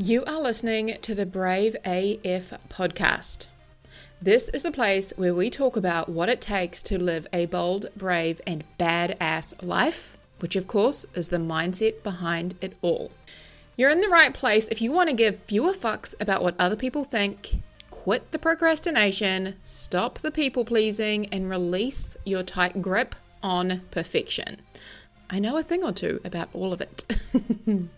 You are listening to the Brave AF podcast. This is the place where we talk about what it takes to live a bold, brave, and badass life, which of course is the mindset behind it all. You're in the right place if you want to give fewer fucks about what other people think, quit the procrastination, stop the people pleasing, and release your tight grip on perfection. I know a thing or two about all of it.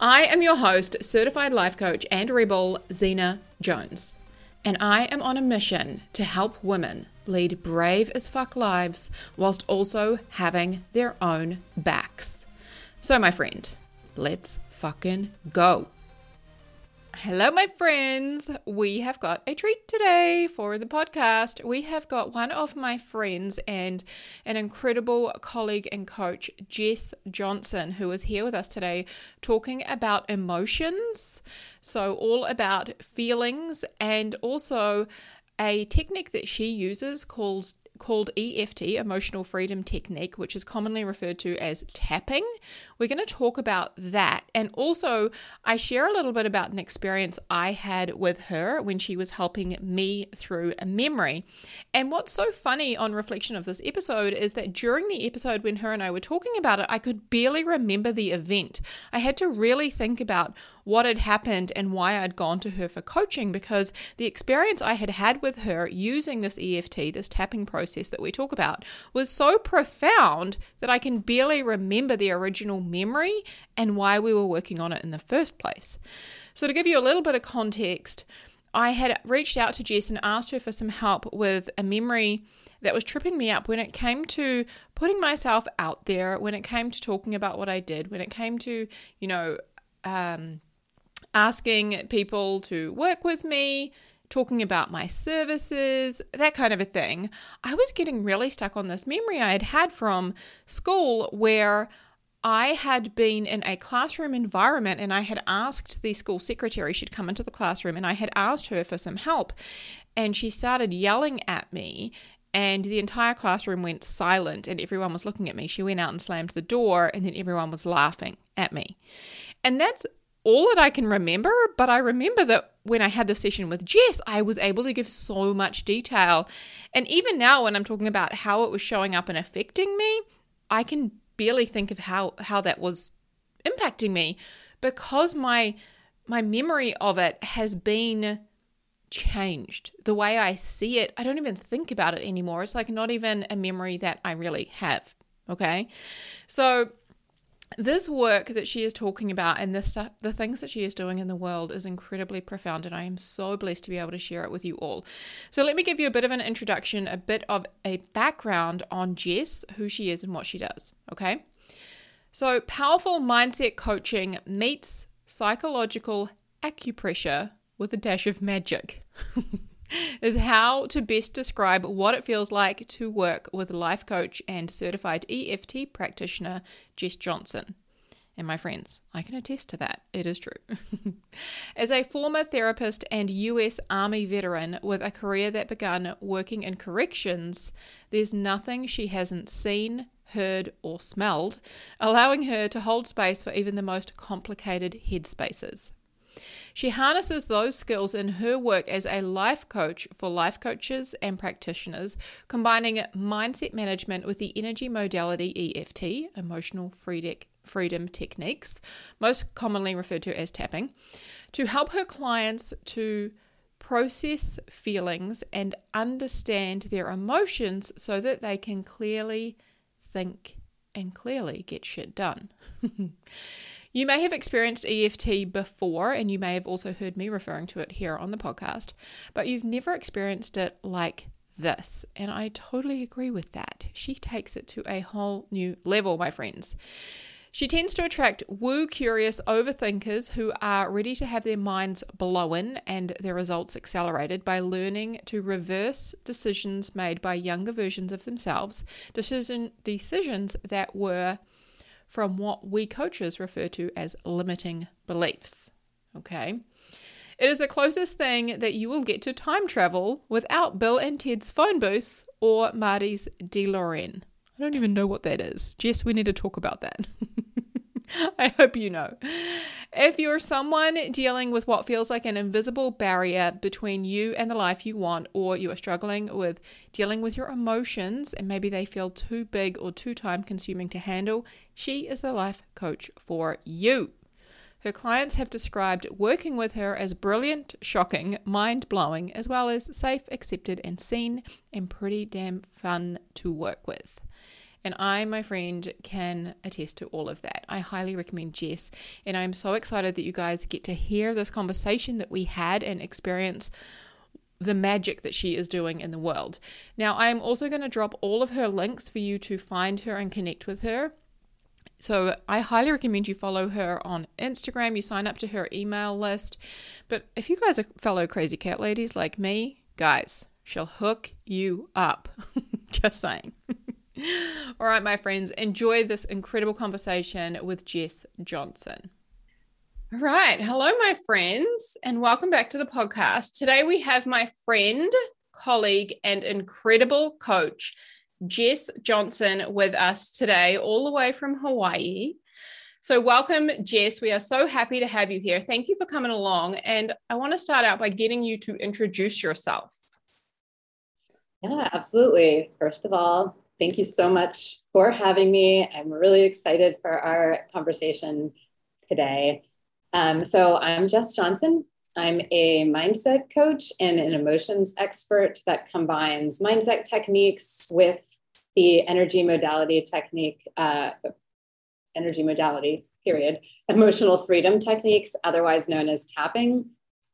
I am your host, certified life coach and rebel, Zena Jones. And I am on a mission to help women lead brave as fuck lives whilst also having their own backs. So, my friend, let's fucking go. Hello, my friends. We have got a treat today for the podcast. We have got one of my friends and an incredible colleague and coach, Jess Johnson, who is here with us today talking about emotions. So, all about feelings and also a technique that she uses called called EFT, Emotional Freedom Technique, which is commonly referred to as tapping. We're going to talk about that. And also, I share a little bit about an experience I had with her when she was helping me through a memory. And what's so funny on reflection of this episode is that during the episode when her and I were talking about it, I could barely remember the event. I had to really think about what had happened and why I'd gone to her for coaching because the experience I had had with her using this EFT, this tapping process, that we talk about was so profound that I can barely remember the original memory and why we were working on it in the first place. So, to give you a little bit of context, I had reached out to Jess and asked her for some help with a memory that was tripping me up when it came to putting myself out there, when it came to talking about what I did, when it came to, you know, um, asking people to work with me, talking about my services, that kind of a thing, I was getting really stuck on this memory I had had from school where I had been in a classroom environment and I had asked the school secretary, she'd come into the classroom and I had asked her for some help. And she started yelling at me and the entire classroom went silent and everyone was looking at me. She went out and slammed the door and then everyone was laughing at me. And that's all that I can remember, but I remember that when I had the session with Jess, I was able to give so much detail. And even now, when I'm talking about how it was showing up and affecting me, I can barely think of how, how that was impacting me because my my memory of it has been changed. The way I see it, I don't even think about it anymore. It's like not even a memory that I really have. Okay. So this work that she is talking about and the stuff the things that she is doing in the world is incredibly profound and I am so blessed to be able to share it with you all. So let me give you a bit of an introduction, a bit of a background on Jess, who she is and what she does, okay? So powerful mindset coaching meets psychological acupressure with a dash of magic. is how to best describe what it feels like to work with life coach and certified EFT practitioner Jess Johnson. And my friends, I can attest to that. It is true. As a former therapist and US Army veteran with a career that began working in corrections, there's nothing she hasn't seen, heard, or smelled, allowing her to hold space for even the most complicated headspaces. She harnesses those skills in her work as a life coach for life coaches and practitioners, combining mindset management with the energy modality EFT, emotional freedom techniques, most commonly referred to as tapping, to help her clients to process feelings and understand their emotions so that they can clearly think and clearly get shit done. You may have experienced EFT before, and you may have also heard me referring to it here on the podcast, but you've never experienced it like this. And I totally agree with that. She takes it to a whole new level, my friends. She tends to attract woo curious overthinkers who are ready to have their minds blown and their results accelerated by learning to reverse decisions made by younger versions of themselves, decision, decisions that were from what we coaches refer to as limiting beliefs. Okay. It is the closest thing that you will get to time travel without Bill and Ted's phone booth or Marty's DeLorean. I don't even know what that is. Jess, we need to talk about that. I hope you know. If you're someone dealing with what feels like an invisible barrier between you and the life you want, or you are struggling with dealing with your emotions and maybe they feel too big or too time consuming to handle, she is the life coach for you. Her clients have described working with her as brilliant, shocking, mind blowing, as well as safe, accepted, and seen, and pretty damn fun to work with. And I, my friend, can attest to all of that. I highly recommend Jess. And I'm so excited that you guys get to hear this conversation that we had and experience the magic that she is doing in the world. Now, I am also going to drop all of her links for you to find her and connect with her. So I highly recommend you follow her on Instagram, you sign up to her email list. But if you guys are fellow crazy cat ladies like me, guys, she'll hook you up. Just saying. All right, my friends, enjoy this incredible conversation with Jess Johnson. All right. Hello, my friends, and welcome back to the podcast. Today we have my friend, colleague, and incredible coach, Jess Johnson, with us today, all the way from Hawaii. So, welcome, Jess. We are so happy to have you here. Thank you for coming along. And I want to start out by getting you to introduce yourself. Yeah, absolutely. First of all, thank you so much for having me. I'm really excited for our conversation today. Um, so, I'm Jess Johnson. I'm a mindset coach and an emotions expert that combines mindset techniques with the energy modality technique, uh, energy modality, period, emotional freedom techniques, otherwise known as tapping,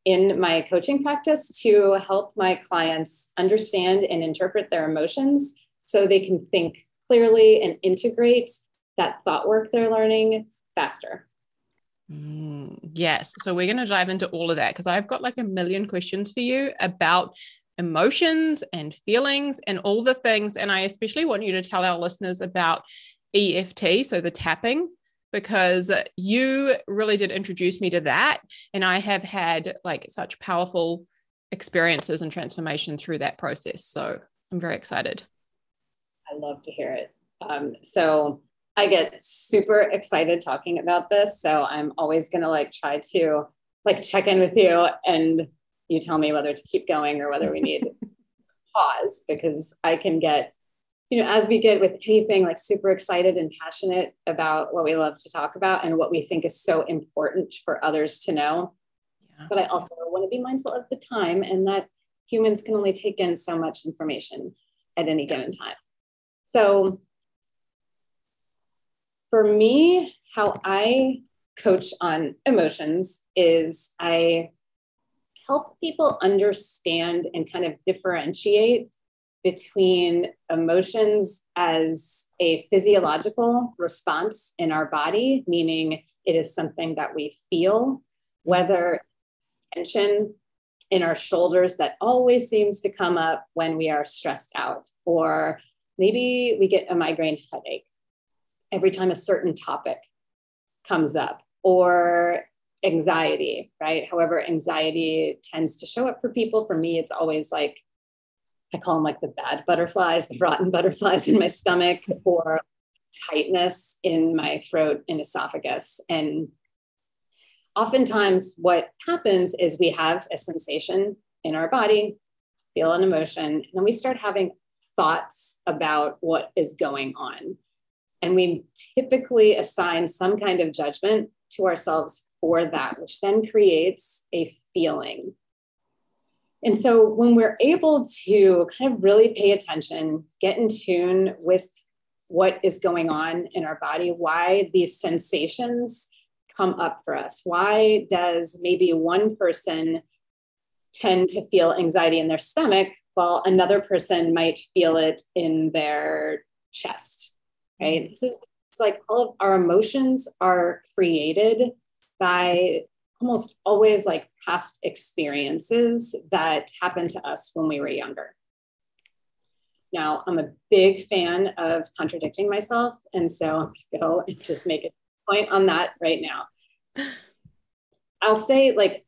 in my coaching practice to help my clients understand and interpret their emotions so they can think clearly and integrate that thought work they're learning faster. Mm, yes. So we're going to dive into all of that because I've got like a million questions for you about emotions and feelings and all the things. And I especially want you to tell our listeners about EFT, so the tapping, because you really did introduce me to that. And I have had like such powerful experiences and transformation through that process. So I'm very excited. I love to hear it. Um, so I get super excited talking about this. So I'm always going to like try to like check in with you and you tell me whether to keep going or whether we need pause because I can get, you know, as we get with anything like super excited and passionate about what we love to talk about and what we think is so important for others to know. Yeah. But I also want to be mindful of the time and that humans can only take in so much information at any given time. So for me, how I coach on emotions is I help people understand and kind of differentiate between emotions as a physiological response in our body, meaning it is something that we feel, whether tension in our shoulders that always seems to come up when we are stressed out, or maybe we get a migraine headache every time a certain topic comes up, or anxiety, right? However, anxiety tends to show up for people. For me, it's always like, I call them like the bad butterflies, the rotten butterflies in my stomach, or tightness in my throat and esophagus. And oftentimes, what happens is we have a sensation in our body, feel an emotion, and then we start having thoughts about what is going on. And we typically assign some kind of judgment to ourselves for that, which then creates a feeling. And so when we're able to kind of really pay attention, get in tune with what is going on in our body, why these sensations come up for us. Why does maybe one person tend to feel anxiety in their stomach while another person might feel it in their chest? Right? This is like all of our emotions are created by almost always like past experiences that happened to us when we were younger. Now, I'm a big fan of contradicting myself. And so and just make a point on that right now. I'll say, like,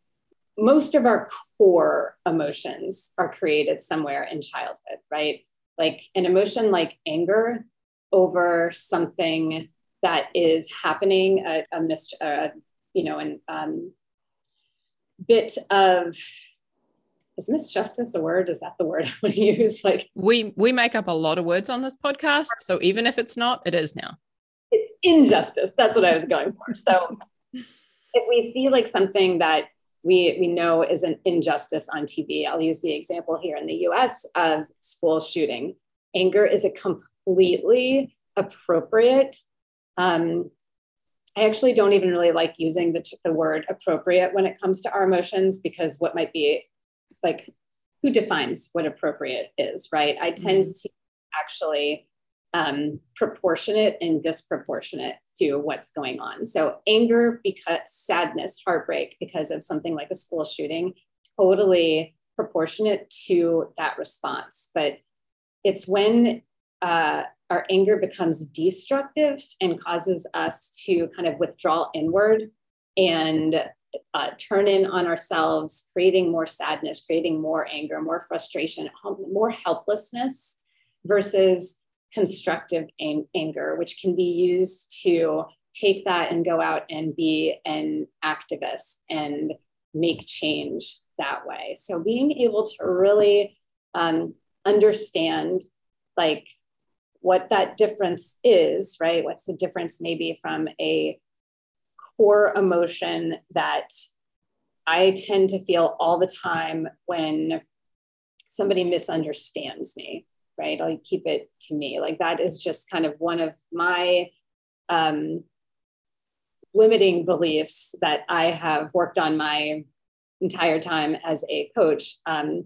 most of our core emotions are created somewhere in childhood, right? Like, an emotion like anger over something that is happening, a, a mis- uh, you know, an um, bit of is misjustice a word? Is that the word I want to use? Like we we make up a lot of words on this podcast, so even if it's not, it is now. It's injustice. That's what I was going for. So if we see like something that we we know is an injustice on TV, I'll use the example here in the U.S. of school shooting. Anger is a completely appropriate um, I actually don't even really like using the, the word appropriate when it comes to our emotions because what might be like, who defines what appropriate is, right? I tend mm-hmm. to actually um, proportionate and disproportionate to what's going on. So, anger, because sadness, heartbreak because of something like a school shooting, totally proportionate to that response. But it's when uh, our anger becomes destructive and causes us to kind of withdraw inward and uh, turn in on ourselves, creating more sadness, creating more anger, more frustration, more helplessness versus constructive ang- anger, which can be used to take that and go out and be an activist and make change that way. So being able to really um, understand like what that difference is, right? What's the difference maybe from a core emotion that I tend to feel all the time when somebody misunderstands me, right? I'll keep it to me. Like that is just kind of one of my um, limiting beliefs that I have worked on my entire time as a coach. Um,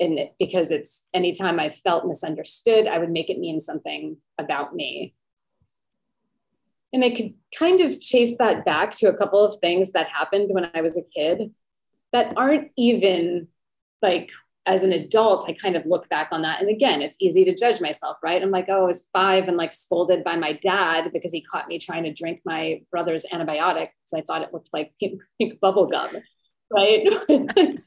and because it's anytime I felt misunderstood, I would make it mean something about me. And I could kind of chase that back to a couple of things that happened when I was a kid that aren't even like as an adult, I kind of look back on that. And again, it's easy to judge myself, right? I'm like, oh, I was five and like scolded by my dad because he caught me trying to drink my brother's antibiotic because I thought it looked like pink, pink bubble gum, right?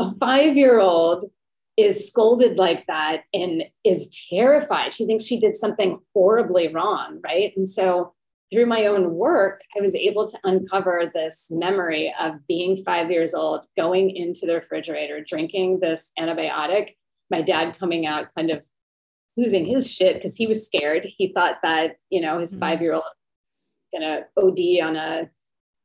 a five year old is scolded like that and is terrified. She thinks she did something horribly wrong, right? And so through my own work, I was able to uncover this memory of being five years old, going into the refrigerator, drinking this antibiotic, my dad coming out kind of losing his shit because he was scared. He thought that, you know, his mm-hmm. five year old was going to OD on a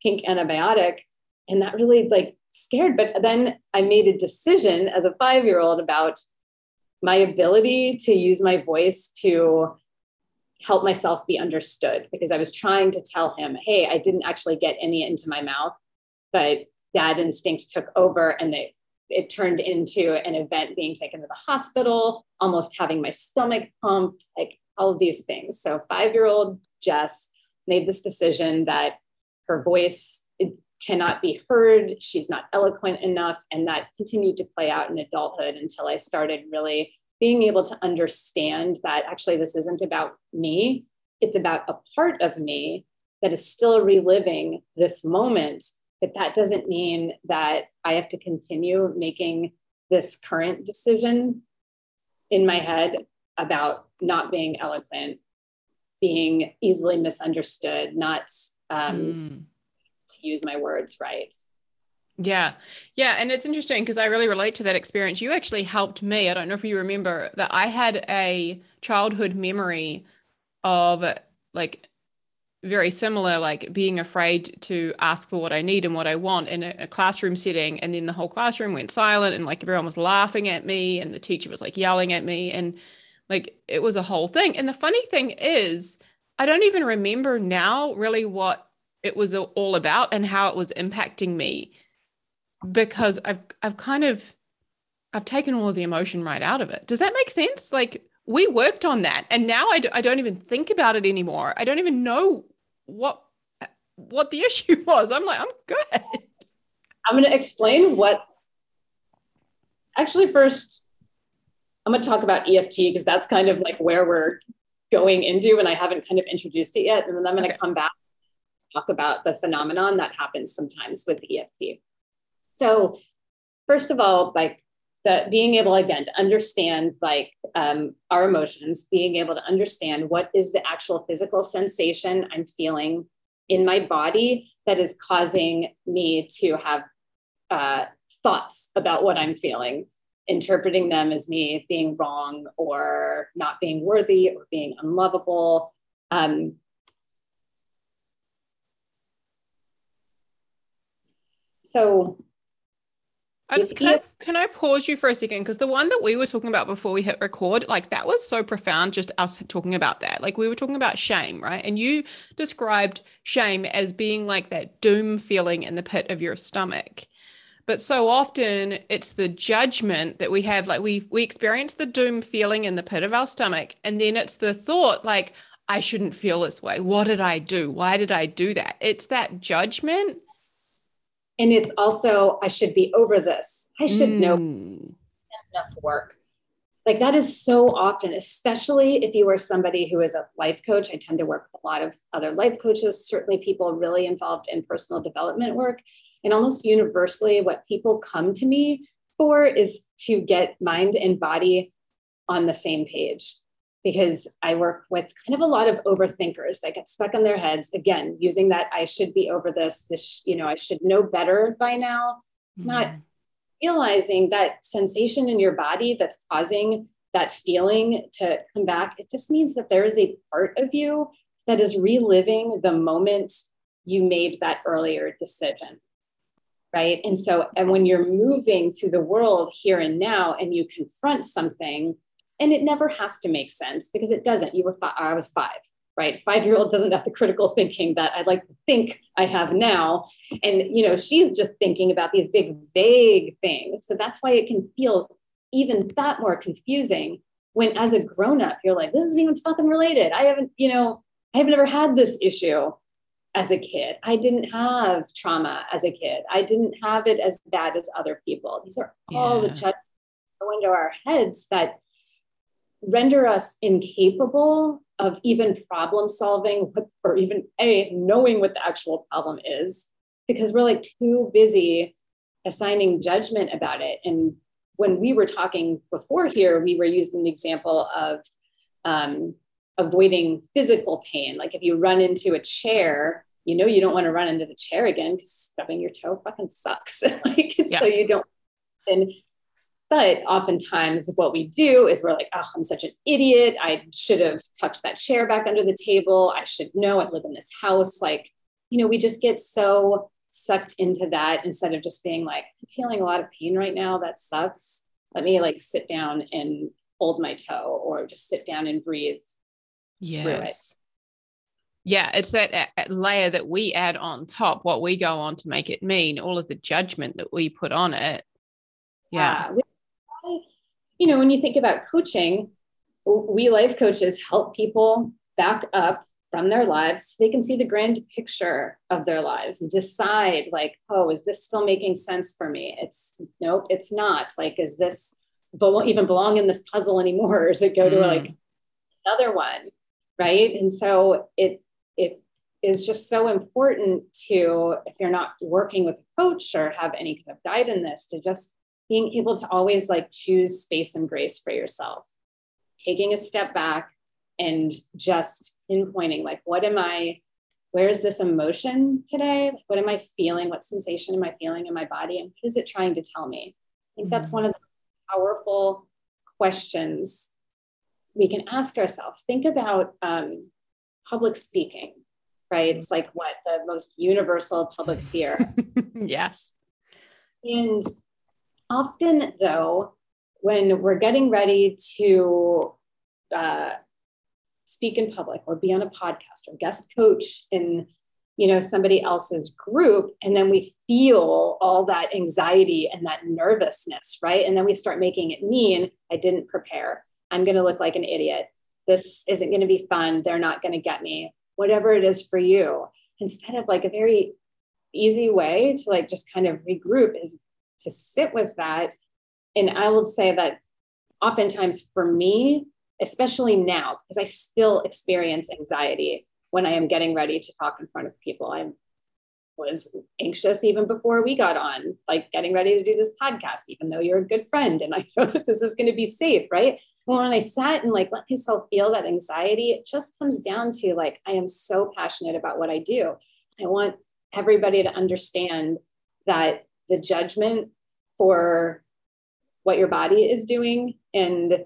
pink antibiotic. And that really like scared. But then I made a decision as a five year old about my ability to use my voice to help myself be understood because I was trying to tell him, hey, I didn't actually get any into my mouth, but dad instinct took over and they, it turned into an event being taken to the hospital, almost having my stomach pumped, like all of these things. So, five year old Jess made this decision that her voice cannot be heard. She's not eloquent enough. And that continued to play out in adulthood until I started really being able to understand that actually this isn't about me, it's about a part of me that is still reliving this moment. But that doesn't mean that I have to continue making this current decision in my head about not being eloquent, being easily misunderstood, not um, mm to use my words right. Yeah. Yeah. And it's interesting because I really relate to that experience. You actually helped me. I don't know if you remember that I had a childhood memory of like very similar, like being afraid to ask for what I need and what I want in a, a, classroom setting. And then the whole classroom went silent and like everyone was laughing at me and the teacher was like yelling at me. And like it was a whole thing. And the funny thing is, I don't even remember now really what it was all about and how it was impacting me because I've I've kind of I've taken all of the emotion right out of it. Does that make sense? Like we worked on that and now I d- I don't even think about it anymore. I don't even know what what the issue was. I'm like I'm good. I'm going to explain what actually first I'm going to talk about EFT because that's kind of like where we're going into and I haven't kind of introduced it yet and then I'm going to okay. come back talk about the phenomenon that happens sometimes with EFT. So, first of all, like that being able again to understand like um, our emotions being able to understand what is the actual physical sensation i'm feeling in my body that is causing me to have uh, thoughts about what i'm feeling interpreting them as me being wrong or not being worthy or being unlovable. Um, so I just can I, can I pause you for a second because the one that we were talking about before we hit record, like that was so profound. Just us talking about that, like we were talking about shame, right? And you described shame as being like that doom feeling in the pit of your stomach. But so often it's the judgment that we have, like we we experience the doom feeling in the pit of our stomach, and then it's the thought like I shouldn't feel this way. What did I do? Why did I do that? It's that judgment and it's also i should be over this. I should mm. know enough work. Like that is so often especially if you are somebody who is a life coach. I tend to work with a lot of other life coaches certainly people really involved in personal development work. And almost universally what people come to me for is to get mind and body on the same page because I work with kind of a lot of overthinkers that get stuck in their heads. Again, using that I should be over this, this, you know, I should know better by now, mm-hmm. not realizing that sensation in your body that's causing that feeling to come back. It just means that there is a part of you that is reliving the moment you made that earlier decision. Right. And so, and when you're moving through the world here and now and you confront something, and it never has to make sense because it doesn't. You were five, I was five, right? Five year old doesn't have the critical thinking that I'd like to think I have now. And, you know, she's just thinking about these big, vague things. So that's why it can feel even that more confusing when as a grown up, you're like, this isn't even fucking related. I haven't, you know, I have never had this issue as a kid. I didn't have trauma as a kid. I didn't have it as bad as other people. These are all yeah. the judgments go into our heads that render us incapable of even problem solving or even a knowing what the actual problem is because we're like too busy assigning judgment about it. And when we were talking before here we were using the example of um, avoiding physical pain. Like if you run into a chair you know you don't want to run into the chair again because stubbing your toe fucking sucks. Like yeah. so you don't and but oftentimes, what we do is we're like, oh, I'm such an idiot. I should have tucked that chair back under the table. I should know I live in this house. Like, you know, we just get so sucked into that instead of just being like, I'm feeling a lot of pain right now. That sucks. Let me like sit down and hold my toe or just sit down and breathe. Yes. It. Yeah, it's that uh, uh, layer that we add on top, what we go on to make it mean, all of the judgment that we put on it. Yeah. yeah you know, when you think about coaching, we life coaches help people back up from their lives so they can see the grand picture of their lives and decide like oh is this still making sense for me? It's nope it's not. Like is this be- even belong in this puzzle anymore? Or does it go mm. to like another one right? And so it it is just so important to if you're not working with a coach or have any kind of guide in this to just being able to always like choose space and grace for yourself, taking a step back and just pinpointing like, what am I, where's this emotion today? What am I feeling? What sensation am I feeling in my body? And what is it trying to tell me? I think that's mm-hmm. one of the powerful questions we can ask ourselves. Think about um, public speaking, right? It's like what the most universal public fear. yes. And Often, though, when we're getting ready to uh, speak in public or be on a podcast or guest coach in you know somebody else's group and then we feel all that anxiety and that nervousness right? And then we start making it mean i didn't prepare. I'm going to look like an idiot. This isn't going to be fun. They're not going to get me. Whatever it is for you. Instead of like a very easy way to like just kind of regroup is to sit with that. And I will say that oftentimes for me, especially now, because I still experience anxiety when I am getting ready to talk in front of people. I'm was anxious even before we got on, like getting ready to do this podcast, even though you're a good friend and I know that this is going to be safe, right? when I sat and like let myself feel that anxiety, it just comes down to like, I am so passionate about what I do. I want everybody to understand that the judgment for what your body is doing and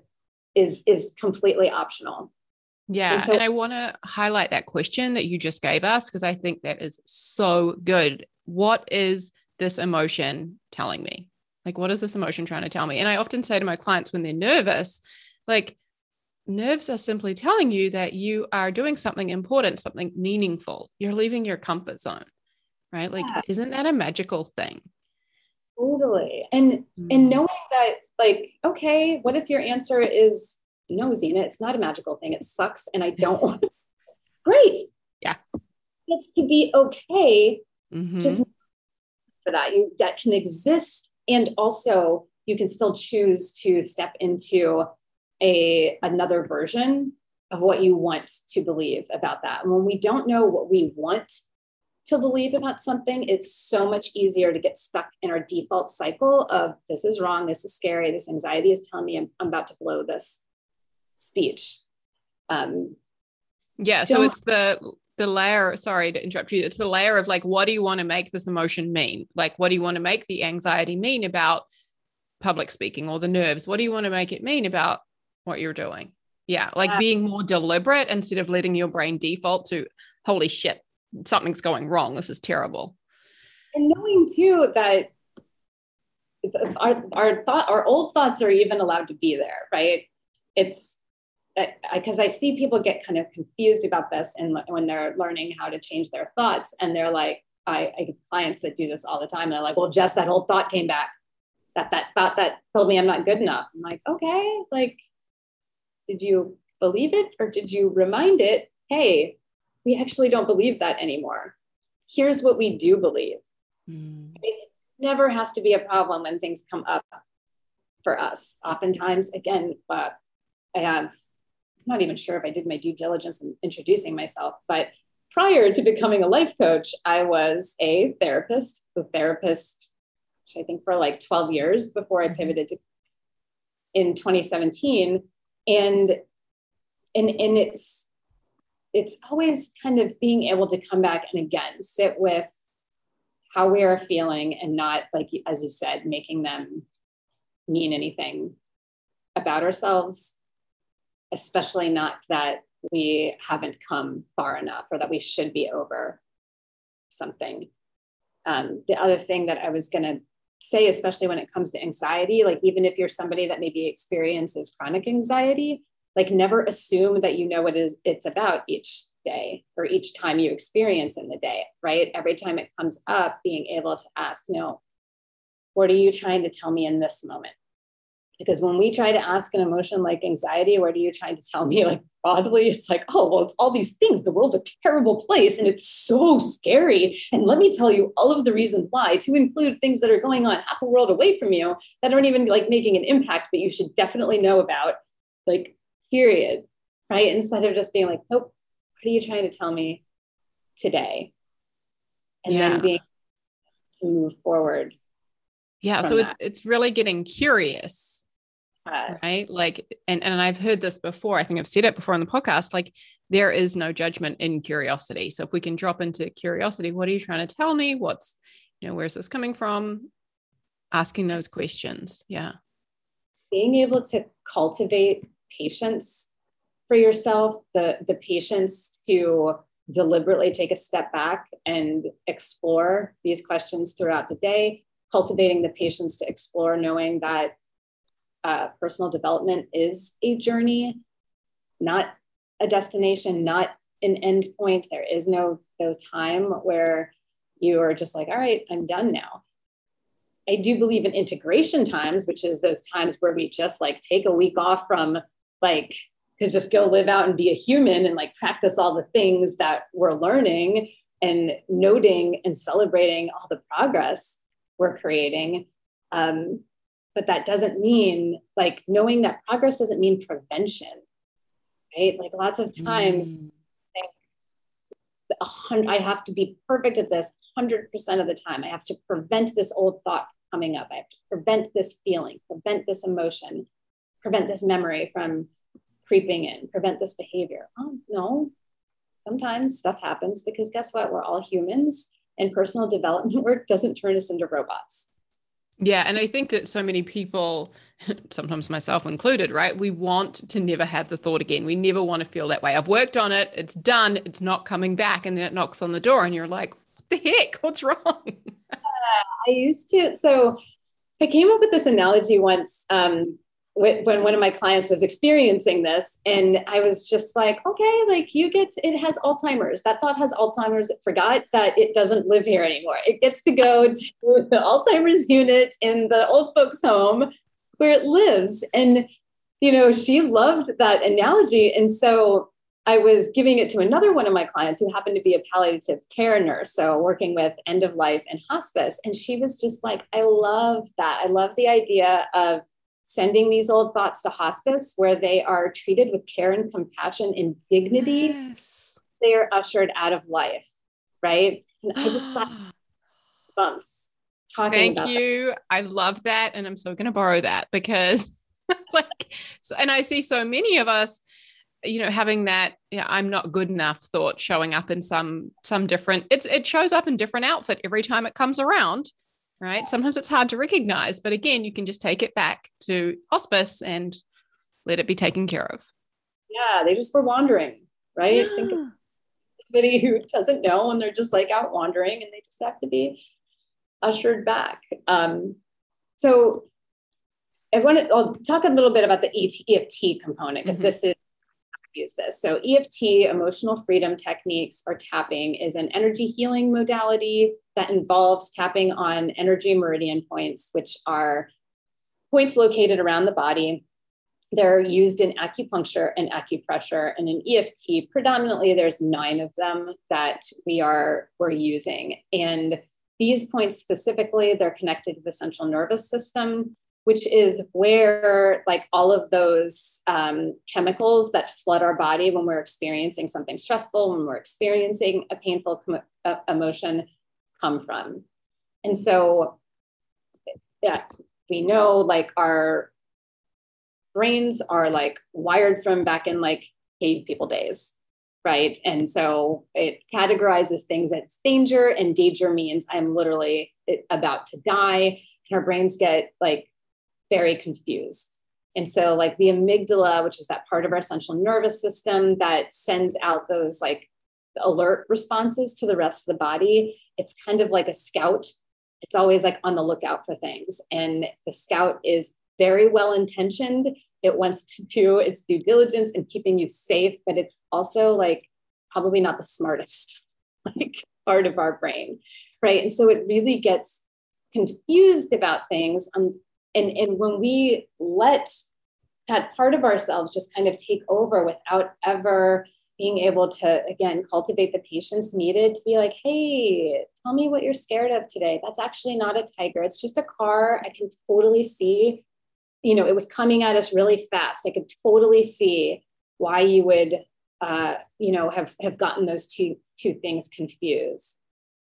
is is completely optional yeah. And, so- and I want to highlight that question that you just gave us because I think that is so good. What is this emotion telling me? Like, what is this emotion trying to tell me? And I often say to my clients when they're nervous, like, nerves are simply telling you that you are doing something important, something meaningful. You're leaving your comfort zone, right? Like, yeah. isn't that a magical thing? Totally. And mm. and knowing that, like, okay, what if your answer is no, Zena, it's not a magical thing. It sucks and I don't want it. Great. Yeah. It's to be okay. Mm-hmm. Just for that. You that can exist. And also you can still choose to step into a another version of what you want to believe about that. And when we don't know what we want to believe about something, it's so much easier to get stuck in our default cycle of this is wrong, this is scary, this anxiety is telling me I'm, I'm about to blow this speech. Um, yeah, so it's the the layer. Sorry to interrupt you. It's the layer of like, what do you want to make this emotion mean? Like, what do you want to make the anxiety mean about public speaking or the nerves? What do you want to make it mean about what you're doing? Yeah, like being more deliberate instead of letting your brain default to, holy shit, something's going wrong. This is terrible. And knowing too that our our thought our old thoughts are even allowed to be there, right? It's because I, I, see people get kind of confused about this and when they're learning how to change their thoughts and they're like I, I get clients that do this all the time and they're like well just that whole thought came back that that thought that told me i'm not good enough i'm like okay like did you believe it or did you remind it hey we actually don't believe that anymore here's what we do believe mm. it never has to be a problem when things come up for us oftentimes again uh, i have I'm not even sure if I did my due diligence in introducing myself, but prior to becoming a life coach, I was a therapist, a therapist, I think for like 12 years before I mm-hmm. pivoted to in 2017. And and and it's it's always kind of being able to come back and again sit with how we are feeling and not like as you said making them mean anything about ourselves especially not that we haven't come far enough or that we should be over something. Um, the other thing that I was going to say, especially when it comes to anxiety, like even if you're somebody that maybe experiences chronic anxiety, like never assume that you know what is it's about each day or each time you experience in the day, right? Every time it comes up, being able to ask, no, what are you trying to tell me in this moment? Because when we try to ask an emotion like anxiety, what are you trying to tell me? Like broadly, it's like, oh, well, it's all these things. The world's a terrible place and it's so scary. And let me tell you all of the reasons why, to include things that are going on half a world away from you that aren't even like making an impact, but you should definitely know about, like, period. Right. Instead of just being like, nope, what are you trying to tell me today? And yeah. then being to move forward. Yeah. So that. it's it's really getting curious right like and and i've heard this before i think i've said it before on the podcast like there is no judgment in curiosity so if we can drop into curiosity what are you trying to tell me what's you know where's this coming from asking those questions yeah being able to cultivate patience for yourself the the patience to deliberately take a step back and explore these questions throughout the day cultivating the patience to explore knowing that uh, personal development is a journey, not a destination, not an end point. There is no those time where you are just like, all right, I'm done now. I do believe in integration times, which is those times where we just like take a week off from like to just go live out and be a human and like practice all the things that we're learning and noting and celebrating all the progress we're creating. Um, but that doesn't mean like knowing that progress doesn't mean prevention right like lots of times mm. I have to be perfect at this 100% of the time. I have to prevent this old thought coming up. I have to prevent this feeling, prevent this emotion, prevent this memory from creeping in, prevent this behavior. Oh, no. Sometimes stuff happens because guess what? We're all humans and personal development work doesn't turn us into robots. Yeah. And I think that so many people, sometimes myself included, right? We want to never have the thought again. We never want to feel that way. I've worked on it, it's done, it's not coming back. And then it knocks on the door, and you're like, what the heck? What's wrong? I used to. So I came up with this analogy once. Um, when one of my clients was experiencing this and i was just like okay like you get it has alzheimer's. That thought has alzheimer's. It forgot that it doesn't live here anymore. It gets to go to the alzheimer's unit in the old folks home where it lives. And you know she loved that analogy. And so I was giving it to another one of my clients who happened to be a palliative care nurse, so working with end of life and hospice. And she was just like, I love that. I love the idea of sending these old thoughts to hospice where they are treated with care and compassion and dignity. Yes. They are ushered out of life, right? And I just thought bumps talking Thank you. That. I love that. And I'm so going to borrow that because, like, so, and I see so many of us you know having that yeah, i'm not good enough thought showing up in some some different it's it shows up in different outfit every time it comes around right? Sometimes it's hard to recognize, but again, you can just take it back to hospice and let it be taken care of. Yeah, they just were wandering, right? Yeah. Think of somebody who doesn't know and they're just like out wandering and they just have to be ushered back. Um, so I want to I'll talk a little bit about the EFT component because mm-hmm. this is use this. So EFT, emotional freedom techniques or tapping is an energy healing modality that involves tapping on energy meridian points, which are points located around the body. They're used in acupuncture and acupressure. And in EFT, predominantly there's nine of them that we are we're using. And these points specifically, they're connected to the central nervous system which is where like all of those um, chemicals that flood our body when we're experiencing something stressful when we're experiencing a painful com- uh, emotion come from and so yeah we know like our brains are like wired from back in like cave people days right and so it categorizes things as danger and danger means i'm literally about to die and our brains get like very confused. And so, like the amygdala, which is that part of our central nervous system that sends out those like alert responses to the rest of the body, it's kind of like a scout. It's always like on the lookout for things. And the scout is very well intentioned. It wants to do its due diligence and keeping you safe, but it's also like probably not the smartest like part of our brain. Right. And so it really gets confused about things um, and and when we let that part of ourselves just kind of take over without ever being able to again cultivate the patience needed to be like hey tell me what you're scared of today. That's actually not a tiger. It's just a car. I can totally see you know it was coming at us really fast. I could totally see why you would uh, you know have have gotten those two two things confused.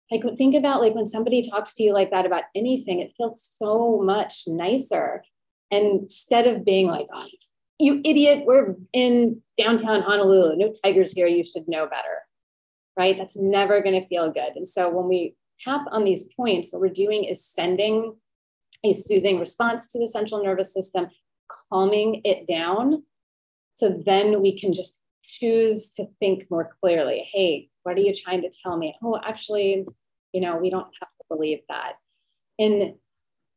Like think about like when somebody talks to you like that about anything it feels so much nicer. And instead of being like oh you idiot we're in downtown honolulu. No tigers here you should know better right? That's never going to feel good. And so when we tap on these points what we're doing is sending a soothing response to the central nervous system calming it down. So then we can just choose to think more clearly. Hey what are you trying to tell me? Oh actually you know, we don't have to believe that. And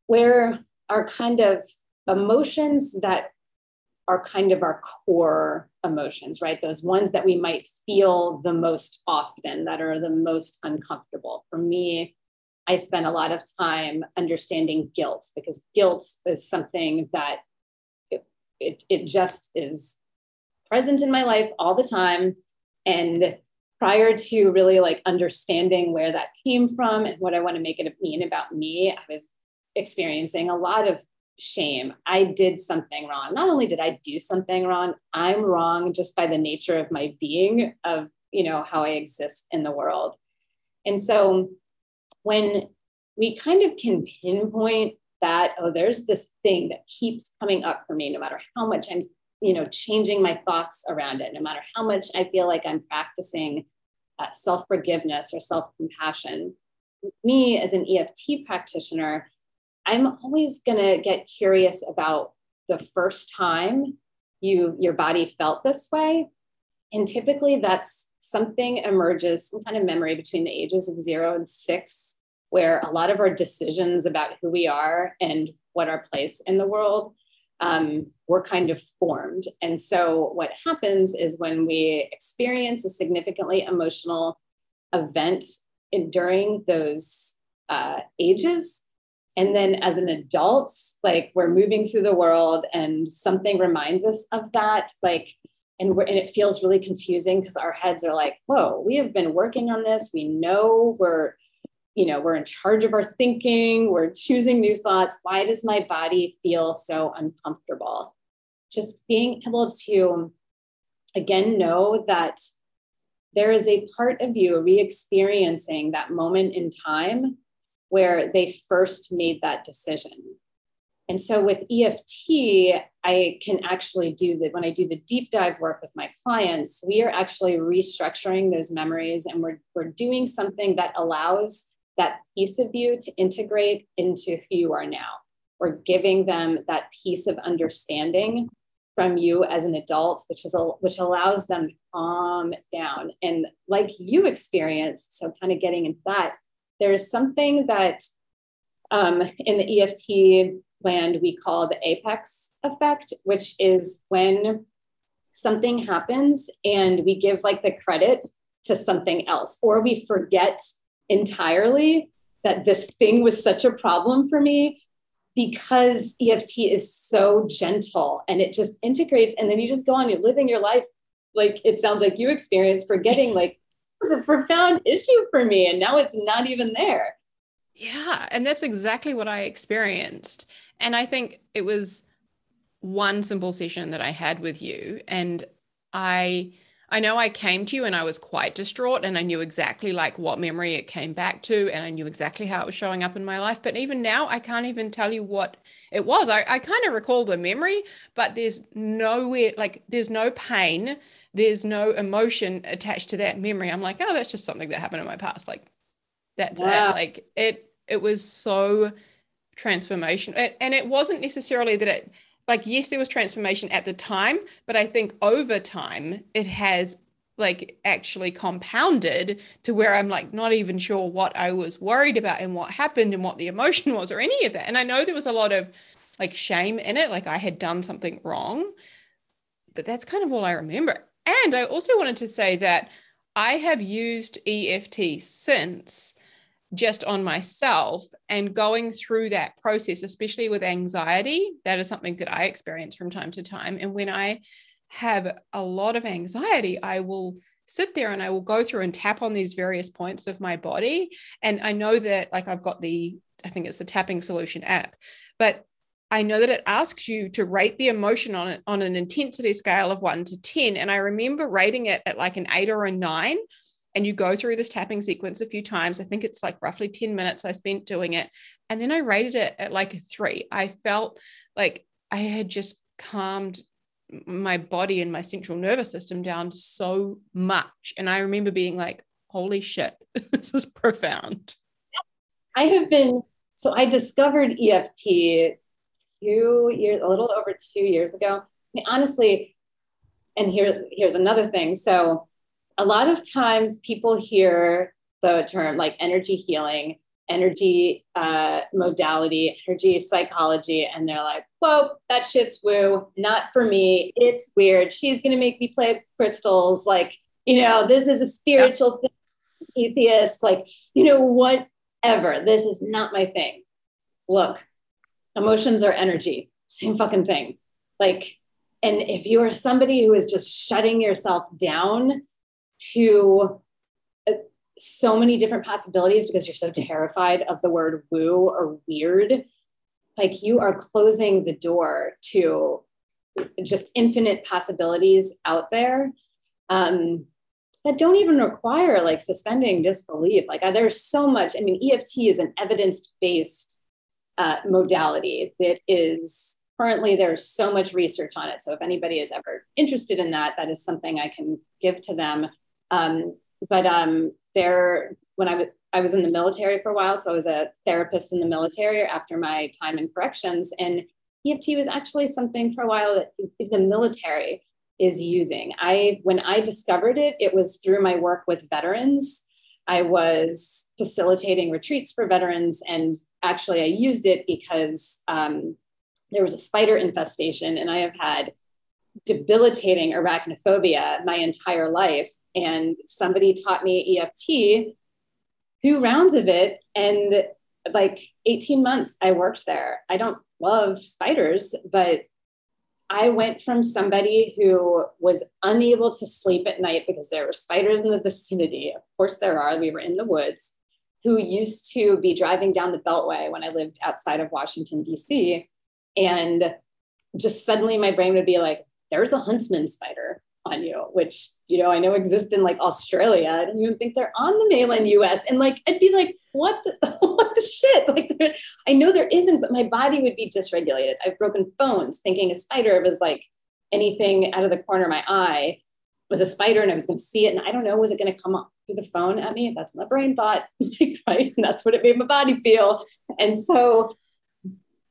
where our kind of emotions that are kind of our core emotions, right? Those ones that we might feel the most often, that are the most uncomfortable. For me, I spend a lot of time understanding guilt because guilt is something that it, it, it just is present in my life all the time. And prior to really like understanding where that came from and what I want to make it mean about me, I was experiencing a lot of shame. I did something wrong. Not only did I do something wrong, I'm wrong just by the nature of my being of you know, how I exist in the world. And so when we kind of can pinpoint that, oh, there's this thing that keeps coming up for me, no matter how much I'm, you know, changing my thoughts around it, no matter how much I feel like I'm practicing uh, self forgiveness or self compassion. Me as an EFT practitioner, I'm always going to get curious about the first time you your body felt this way and typically that's something emerges some kind of memory between the ages of 0 and 6 where a lot of our decisions about who we are and what our place in the world um, were kind of formed. And so, what happens is when we experience a significantly emotional event in, during those uh, ages, and then as an adult, like we're moving through the world and something reminds us of that, like, and, we're, and it feels really confusing because our heads are like, whoa, we have been working on this. We know we're you know, we're in charge of our thinking, we're choosing new thoughts. Why does my body feel so uncomfortable? Just being able to, again, know that there is a part of you re experiencing that moment in time where they first made that decision. And so with EFT, I can actually do that when I do the deep dive work with my clients, we are actually restructuring those memories and we're, we're doing something that allows that piece of you to integrate into who you are now. We're giving them that piece of understanding from you as an adult, which is a, which allows them to calm down. And like you experienced, so kind of getting into that, there's something that um, in the EFT land we call the apex effect, which is when something happens and we give like the credit to something else, or we forget entirely that this thing was such a problem for me because EFT is so gentle and it just integrates. And then you just go on, you're living your life like it sounds like you experienced, forgetting like a profound issue for me. And now it's not even there. Yeah. And that's exactly what I experienced. And I think it was one simple session that I had with you. And I, I know I came to you and I was quite distraught and I knew exactly like what memory it came back to and I knew exactly how it was showing up in my life. But even now, I can't even tell you what it was. I, I kind of recall the memory, but there's nowhere, like, there's no pain, there's no emotion attached to that memory. I'm like, oh, that's just something that happened in my past. Like, that's wow. it. Like, it, it was so transformational. and it wasn't necessarily that it, like yes there was transformation at the time but i think over time it has like actually compounded to where i'm like not even sure what i was worried about and what happened and what the emotion was or any of that and i know there was a lot of like shame in it like i had done something wrong but that's kind of all i remember and i also wanted to say that i have used eft since just on myself and going through that process, especially with anxiety. That is something that I experience from time to time. And when I have a lot of anxiety, I will sit there and I will go through and tap on these various points of my body. And I know that, like, I've got the, I think it's the tapping solution app, but I know that it asks you to rate the emotion on it on an intensity scale of one to 10. And I remember rating it at like an eight or a nine and you go through this tapping sequence a few times. I think it's like roughly 10 minutes I spent doing it. And then I rated it at like a three. I felt like I had just calmed my body and my central nervous system down so much. And I remember being like, holy shit, this is profound. I have been, so I discovered EFT two years, a little over two years ago. I mean, honestly, and here's here's another thing. So a lot of times people hear the term like energy healing, energy uh, modality, energy psychology, and they're like, whoa, that shit's woo, not for me. It's weird. She's going to make me play with crystals. Like, you know, this is a spiritual thing, atheist, like, you know, whatever. This is not my thing. Look, emotions are energy, same fucking thing. Like, and if you are somebody who is just shutting yourself down to uh, so many different possibilities because you're so terrified of the word woo or weird. Like you are closing the door to just infinite possibilities out there. Um, that don't even require like suspending disbelief. Like there's so much. I mean, EFT is an evidence-based uh, modality that is currently there's so much research on it. So if anybody is ever interested in that, that is something I can give to them. Um, but um, there, when I was I was in the military for a while, so I was a therapist in the military after my time in corrections, and EFT was actually something for a while that the military is using. I when I discovered it, it was through my work with veterans. I was facilitating retreats for veterans, and actually, I used it because um, there was a spider infestation, and I have had debilitating arachnophobia my entire life. And somebody taught me EFT, two rounds of it, and like 18 months I worked there. I don't love spiders, but I went from somebody who was unable to sleep at night because there were spiders in the vicinity. Of course, there are. We were in the woods. Who used to be driving down the Beltway when I lived outside of Washington, D.C. And just suddenly my brain would be like, there's a huntsman spider on you, which, you know, I know exist in like Australia. I don't even think they're on the mainland US. And like, I'd be like, what the, what the shit? Like, I know there isn't, but my body would be dysregulated. I've broken phones thinking a spider was like anything out of the corner of my eye was a spider and I was going to see it. And I don't know, was it going to come up through the phone at me? That's what my brain thought, right? And that's what it made my body feel. And so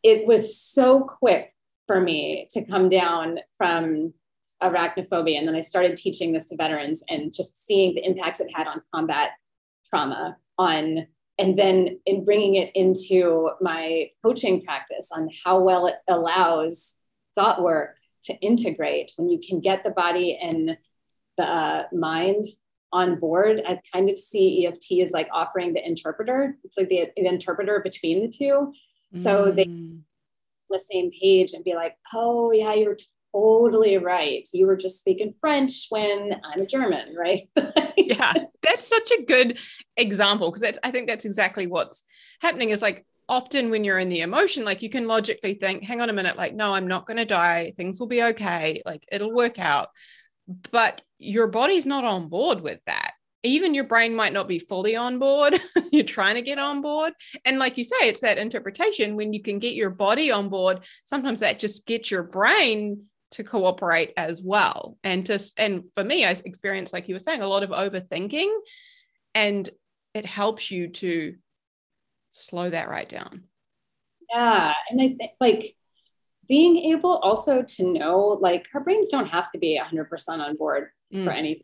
it was so quick for me to come down from arachnophobia. And then I started teaching this to veterans and just seeing the impacts it had on combat trauma, on and then in bringing it into my coaching practice on how well it allows thought work to integrate when you can get the body and the uh, mind on board. I kind of see EFT as like offering the interpreter. It's like the, the interpreter between the two. So mm. they the same page and be like, oh yeah, you're totally right. You were just speaking French when I'm a German, right? yeah, that's such a good example because that's I think that's exactly what's happening is like often when you're in the emotion, like you can logically think, hang on a minute, like, no, I'm not going to die. Things will be okay. Like it'll work out. But your body's not on board with that. Even your brain might not be fully on board. you're trying to get on board. And like you say, it's that interpretation when you can get your body on board. Sometimes that just gets your brain to cooperate as well and just and for me i experienced like you were saying a lot of overthinking and it helps you to slow that right down yeah and i think like being able also to know like our brains don't have to be 100% on board mm. for anything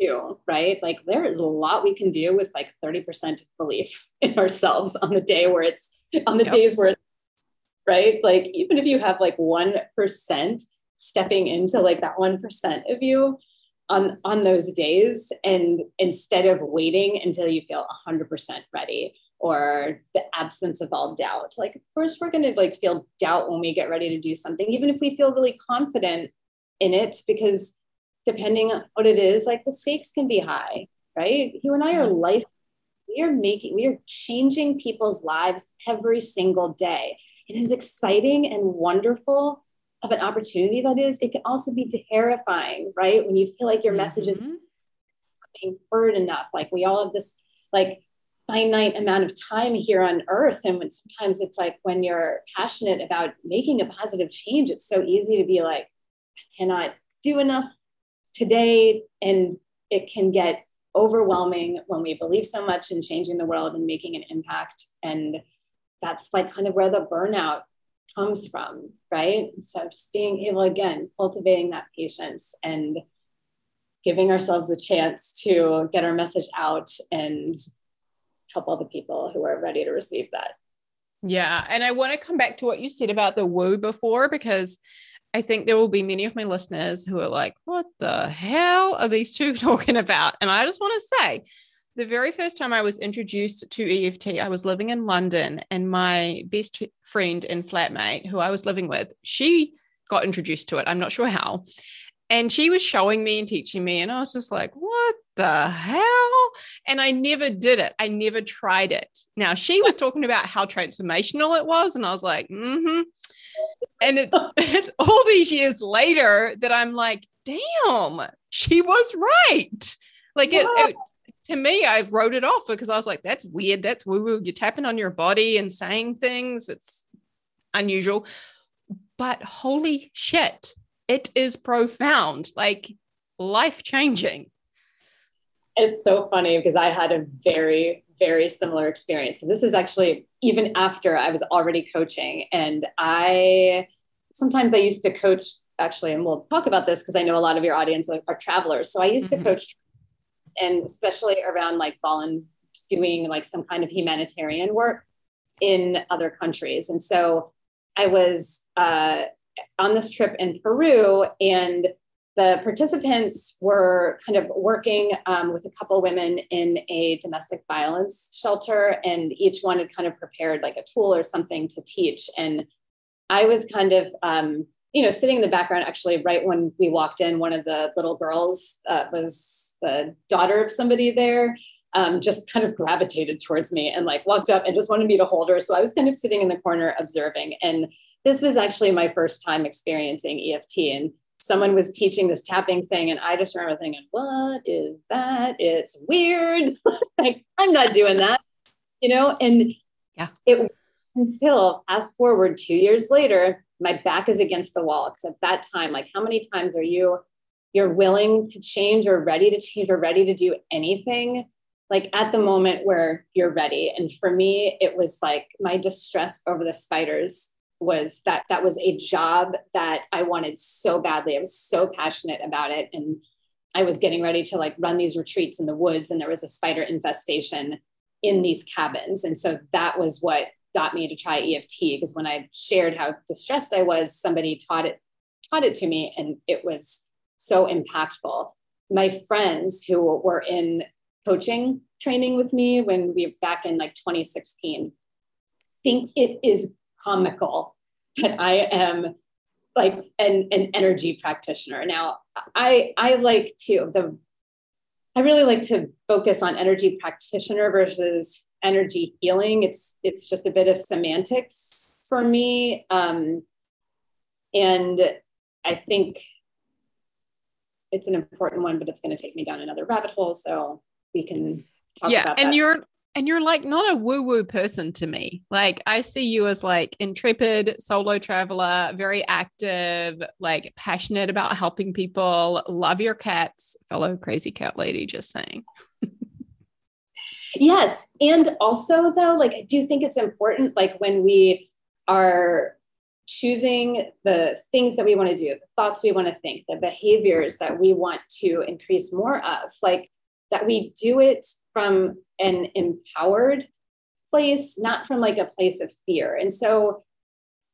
too, right? Like there is a lot we can do with like 30% belief in ourselves on the day where it's on the yep. days where it's right. Like even if you have like 1% stepping into like that 1% of you on on those days and instead of waiting until you feel 100% ready or the absence of all doubt like of course we're going to like feel doubt when we get ready to do something even if we feel really confident in it because depending on what it is like the stakes can be high right? You and i are life we are making we are changing people's lives every single day. It is exciting and wonderful of an opportunity that is, it can also be terrifying, right? When you feel like your mm-hmm. message is being heard enough. Like we all have this like finite amount of time here on earth. And when sometimes it's like when you're passionate about making a positive change, it's so easy to be like, I cannot do enough today. And it can get overwhelming when we believe so much in changing the world and making an impact. And that's like kind of where the burnout comes from, right? So just being able, again, cultivating that patience and giving ourselves a chance to get our message out and help all the people who are ready to receive that. Yeah. And I want to come back to what you said about the woo before, because I think there will be many of my listeners who are like, what the hell are these two talking about? And I just want to say, the very first time I was introduced to EFT, I was living in London, and my best friend and flatmate, who I was living with, she got introduced to it. I'm not sure how. And she was showing me and teaching me, and I was just like, what the hell? And I never did it. I never tried it. Now, she was talking about how transformational it was, and I was like, mm hmm. And it's, it's all these years later that I'm like, damn, she was right Like it, it, to me, I wrote it off because I was like, that's weird. That's woo woo. You're tapping on your body and saying things. It's unusual. But holy shit, it is profound, like life changing. It's so funny because I had a very, very similar experience. So this is actually even after I was already coaching. And I sometimes I used to coach actually, and we'll talk about this because I know a lot of your audience are, are travelers. So I used mm-hmm. to coach and especially around like doing like some kind of humanitarian work in other countries. And so I was uh, on this trip in Peru, and the participants were kind of working um, with a couple women in a domestic violence shelter, and each one had kind of prepared like a tool or something to teach. And I was kind of um, you know, sitting in the background, actually, right when we walked in, one of the little girls uh, was the daughter of somebody there, um, just kind of gravitated towards me and like walked up and just wanted me to hold her. So I was kind of sitting in the corner observing. And this was actually my first time experiencing EFT. And someone was teaching this tapping thing. And I just remember thinking, what is that? It's weird. like, I'm not doing that, you know? And yeah, it until fast forward two years later, my back is against the wall because at that time like how many times are you you're willing to change or ready to change or ready to do anything like at the moment where you're ready? And for me it was like my distress over the spiders was that that was a job that i wanted so badly. I was so passionate about it and i was getting ready to like run these retreats in the woods and there was a spider infestation in these cabins. And so that was what got me to try EFT because when I shared how distressed I was, somebody taught it taught it to me and it was so impactful. My friends who were in coaching training with me when we back in like 2016 think it is comical that I am like an, an energy practitioner. Now I I like to the I really like to focus on energy practitioner versus energy healing. It's it's just a bit of semantics for me, um, and I think it's an important one, but it's going to take me down another rabbit hole. So we can talk yeah, about and you're and you're like not a woo woo person to me. Like I see you as like intrepid solo traveler, very active, like passionate about helping people, love your cats, fellow crazy cat lady, just saying. Yes. And also, though, like, I do think it's important, like, when we are choosing the things that we want to do, the thoughts we want to think, the behaviors that we want to increase more of, like, that we do it from an empowered place, not from like a place of fear. And so,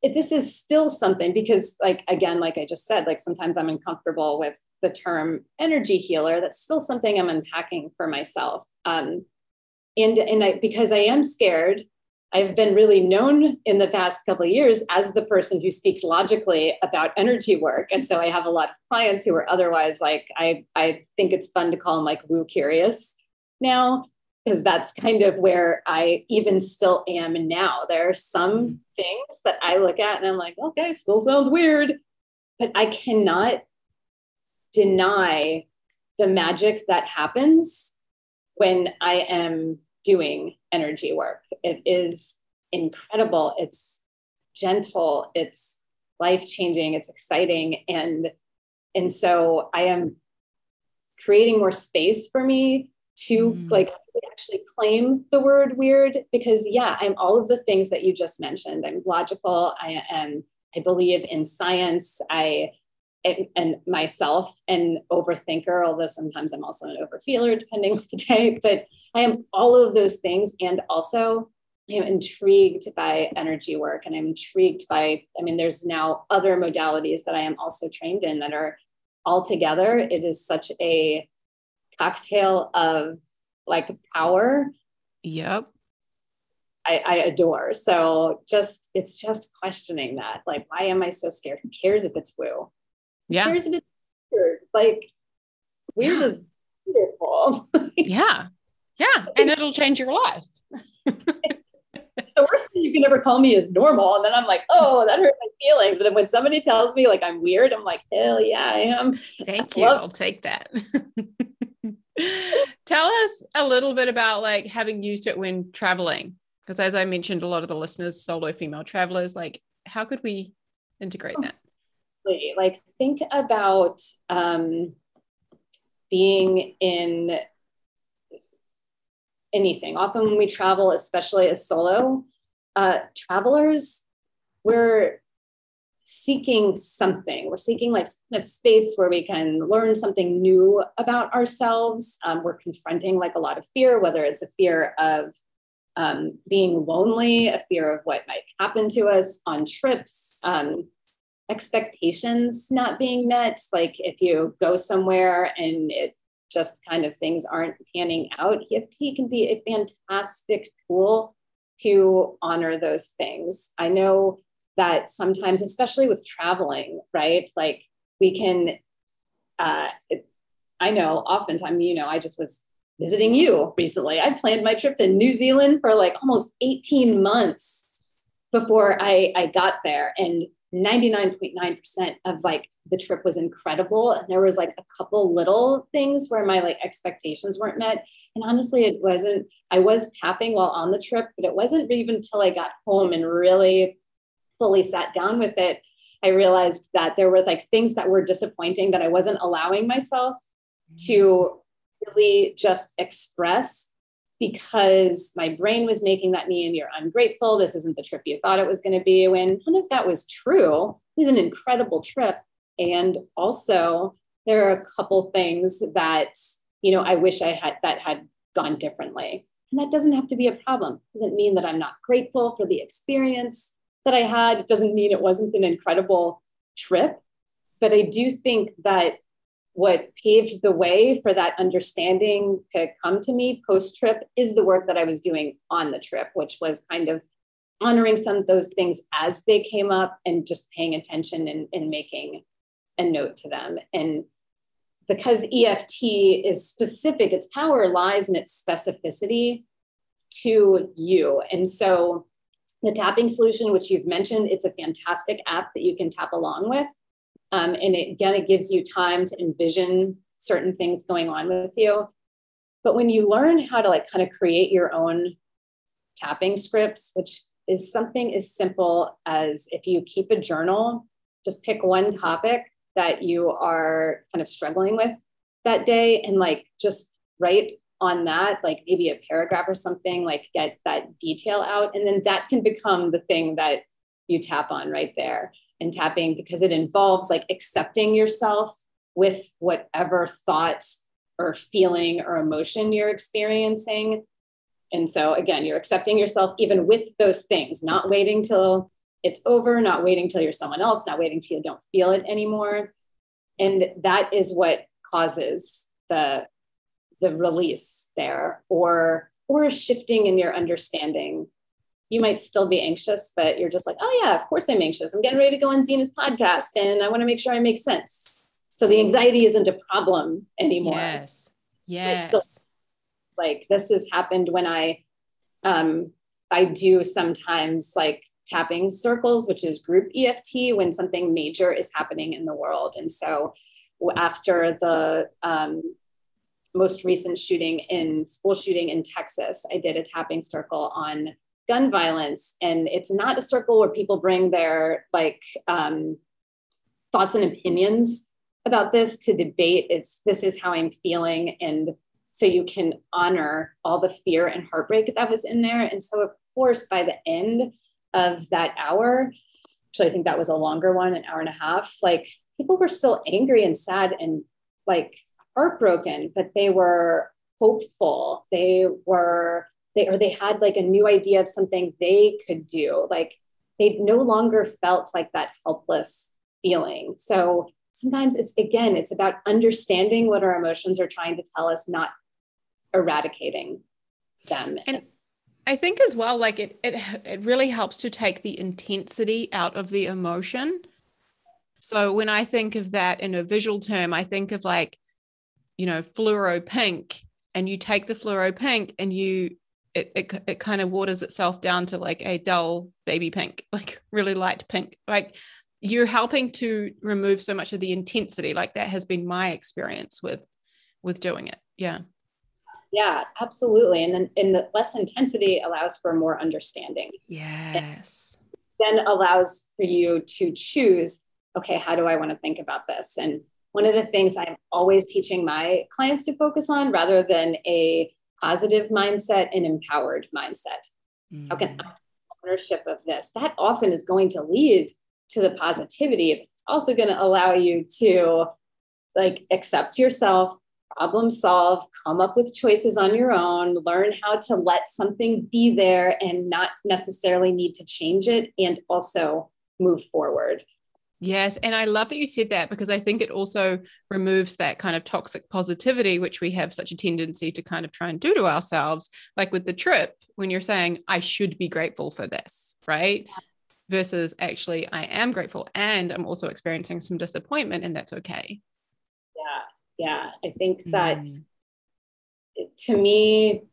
it, this is still something because, like, again, like I just said, like, sometimes I'm uncomfortable with the term energy healer. That's still something I'm unpacking for myself. Um, and and I, because I am scared, I've been really known in the past couple of years as the person who speaks logically about energy work, and so I have a lot of clients who are otherwise like I I think it's fun to call them like woo curious now because that's kind of where I even still am now. There are some mm-hmm. things that I look at and I'm like, okay, still sounds weird, but I cannot deny the magic that happens when I am doing energy work. It is incredible. It's gentle. It's life changing. It's exciting. And, and so I am creating more space for me to mm. like actually claim the word weird because yeah i'm all of the things that you just mentioned i'm logical i am i believe in science i and, and myself an overthinker, although sometimes I'm also an overfeeler, depending on the day. But I am all of those things. And also, I am intrigued by energy work and I'm intrigued by, I mean, there's now other modalities that I am also trained in that are all together. It is such a cocktail of like power. Yep. I, I, adore. So just it's just questioning that. Like, why am I so scared? Who cares if it's woo? Yeah. Here's a bit weird. Like weird yeah. is beautiful. yeah. Yeah. And it'll change your life. the worst thing you can ever call me is normal. And then I'm like, oh, that hurt my feelings. But when somebody tells me like I'm weird, I'm like, hell yeah, I am. Thank you. Love- I'll take that. Tell us a little bit about like having used it when traveling. Because as I mentioned, a lot of the listeners, solo female travelers, like how could we integrate oh. that? Like think about um, being in anything. Often when we travel, especially as solo uh, travelers, we're seeking something. We're seeking like of space where we can learn something new about ourselves. Um, we're confronting like a lot of fear, whether it's a fear of um, being lonely, a fear of what might happen to us on trips, um, expectations not being met. Like if you go somewhere and it just kind of things aren't panning out, EFT can be a fantastic tool to honor those things. I know that sometimes, especially with traveling, right? Like we can, uh, it, I know oftentimes, you know, I just was visiting you recently. I planned my trip to New Zealand for like almost 18 months before I, I got there. And 99.9% of like the trip was incredible. And there was like a couple little things where my like expectations weren't met. And honestly, it wasn't, I was tapping while on the trip, but it wasn't even until I got home and really fully sat down with it, I realized that there were like things that were disappointing that I wasn't allowing myself mm-hmm. to really just express because my brain was making that mean you're ungrateful. This isn't the trip you thought it was going to be. When none of that was true, it was an incredible trip. And also, there are a couple things that, you know, I wish I had that had gone differently. And that doesn't have to be a problem. It doesn't mean that I'm not grateful for the experience that I had. It doesn't mean it wasn't an incredible trip. But I do think that what paved the way for that understanding to come to me post trip is the work that I was doing on the trip, which was kind of honoring some of those things as they came up and just paying attention and, and making a note to them. And because EFT is specific, its power lies in its specificity to you. And so the tapping solution, which you've mentioned, it's a fantastic app that you can tap along with. Um, and it, again, it gives you time to envision certain things going on with you. But when you learn how to like kind of create your own tapping scripts, which is something as simple as if you keep a journal, just pick one topic that you are kind of struggling with that day and like just write on that, like maybe a paragraph or something, like get that detail out. And then that can become the thing that you tap on right there tapping because it involves like accepting yourself with whatever thought or feeling or emotion you're experiencing. And so, again, you're accepting yourself even with those things, not waiting till it's over, not waiting till you're someone else, not waiting till you don't feel it anymore. And that is what causes the the release there or or shifting in your understanding you might still be anxious but you're just like oh yeah of course i'm anxious. I'm getting ready to go on Zena's podcast and i want to make sure i make sense. So the anxiety isn't a problem anymore. Yes. Yes still, like this has happened when i um i do sometimes like tapping circles which is group eft when something major is happening in the world. And so after the um, most recent shooting in school shooting in Texas, I did a tapping circle on gun violence. And it's not a circle where people bring their like um, thoughts and opinions about this to debate. It's this is how I'm feeling. And so you can honor all the fear and heartbreak that was in there. And so, of course, by the end of that hour, actually, I think that was a longer one, an hour and a half, like people were still angry and sad and like heartbroken, but they were hopeful. They were they or they had like a new idea of something they could do. Like they no longer felt like that helpless feeling. So sometimes it's again, it's about understanding what our emotions are trying to tell us, not eradicating them. And I think as well, like it, it, it really helps to take the intensity out of the emotion. So when I think of that in a visual term, I think of like you know, fluoro pink and you take the fluoro pink and you it, it, it kind of waters itself down to like a dull baby pink, like really light pink. Like you're helping to remove so much of the intensity. Like that has been my experience with with doing it. Yeah. Yeah, absolutely. And then in the less intensity allows for more understanding. Yes. then allows for you to choose, okay, how do I want to think about this? And one of the things I'm always teaching my clients to focus on rather than a positive mindset, and empowered mindset. Mm. How can mm. I ownership of this? That often is going to lead to the positivity. It's also going to allow you to like accept yourself, problem solve, come up with choices on your own, learn how to let something be there and not necessarily need to change it, and also move forward. Yes. And I love that you said that because I think it also removes that kind of toxic positivity, which we have such a tendency to kind of try and do to ourselves. Like with the trip, when you're saying, I should be grateful for this, right? Versus actually, I am grateful and I'm also experiencing some disappointment, and that's okay. Yeah. Yeah. I think that mm. to me,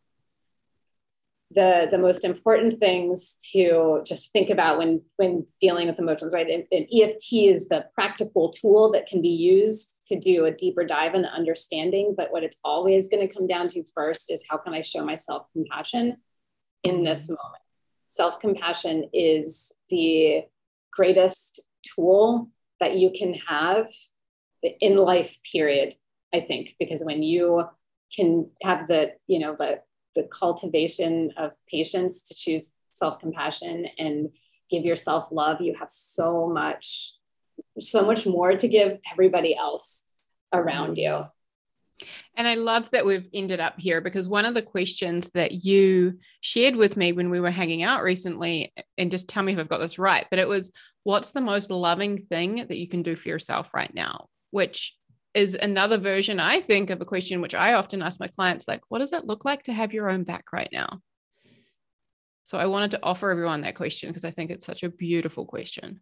the the most important things to just think about when when dealing with emotions right? And, and, eft is the practical tool that can be used to do a deeper dive into understanding. But what it's always going to come down to first is how can i show myself compassion in this moment? Self-compassion is the greatest tool that you can have in life period i think. Because when you can have the you know the the cultivation of patience to choose self-compassion and give yourself love you have so much so much more to give everybody else around you and I love that we've ended up here because one of the questions that you shared with me when we were hanging out recently, and just tell me if I've got this right, but it was what's the most loving thing that you can do for yourself right now? Which is another version, I think, of a question which I often ask my clients like, what does it look like to have your own back right now? So I wanted to offer everyone that question because I think it's such a beautiful question.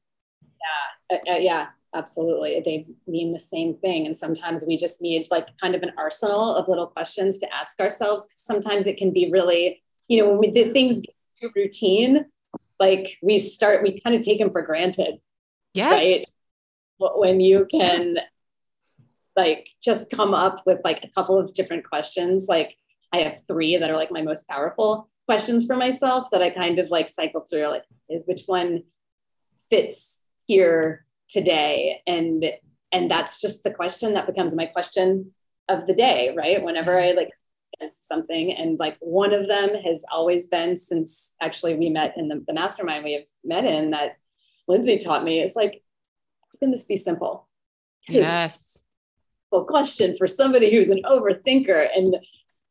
Yeah, uh, uh, yeah, absolutely. They mean the same thing. And sometimes we just need like kind of an arsenal of little questions to ask ourselves. Sometimes it can be really, you know, when we did things routine, like we start, we kind of take them for granted. Yes. Right? But when you can like just come up with like a couple of different questions. Like I have three that are like my most powerful questions for myself that I kind of like cycle through like is which one fits here today? And and that's just the question that becomes my question of the day right? Whenever i like ask something. And like one of them has always been since actually we met in the, the mastermind we have met in that lindsay taught me it's like can this be simple? Yes question for somebody who's an overthinker. And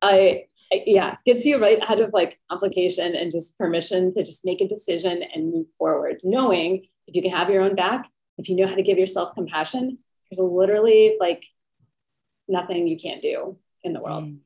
I, I, yeah, gets you right out of like complication and just permission to just make a decision and move forward, knowing if you can have your own back, if you know how to give yourself compassion, there's literally like nothing you can't do in the world. Mm.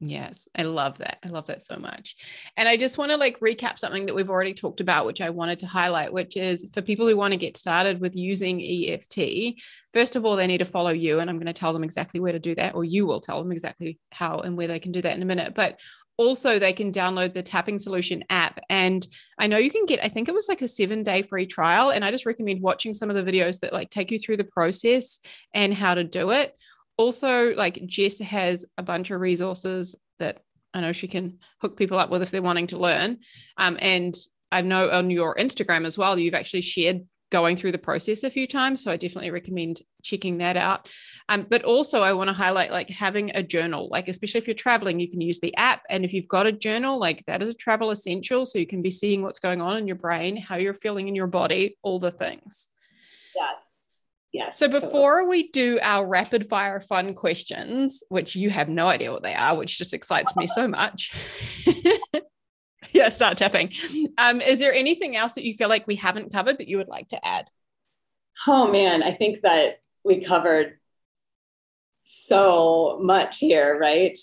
Yes, I love that. I love that so much. And I just want to like recap something that we've already talked about, which I wanted to highlight, which is for people who want to get started with using EFT, first of all, they need to follow you. And I'm going to tell them exactly where to do that, or you will tell them exactly how and where they can do that in a minute. But also, they can download the Tapping Solution app. And I know you can get, I think it was like a seven day free trial. And I just recommend watching some of the videos that like take you through the process and how to do it also like Jess has a bunch of resources that I know she can hook people up with if they're wanting to learn. Um, and I know on your Instagram as well, you've actually shared going through the process a few times. So I definitely recommend checking that out. Um, but also, I want to highlight like having a journal, like, especially if you're traveling, you can use the app. And if you've got a journal, like that is a travel essential. So you can be seeing what's going on in your brain, how you're feeling in your body, all the things. Yes. Yes. So before we do our rapid fire fun questions, which you have no idea what they are, which just excites me so much. yeah, start tapping. Um, is there anything else that you feel like we haven't covered that you would like to add? Oh man, I think that we covered so much here, right?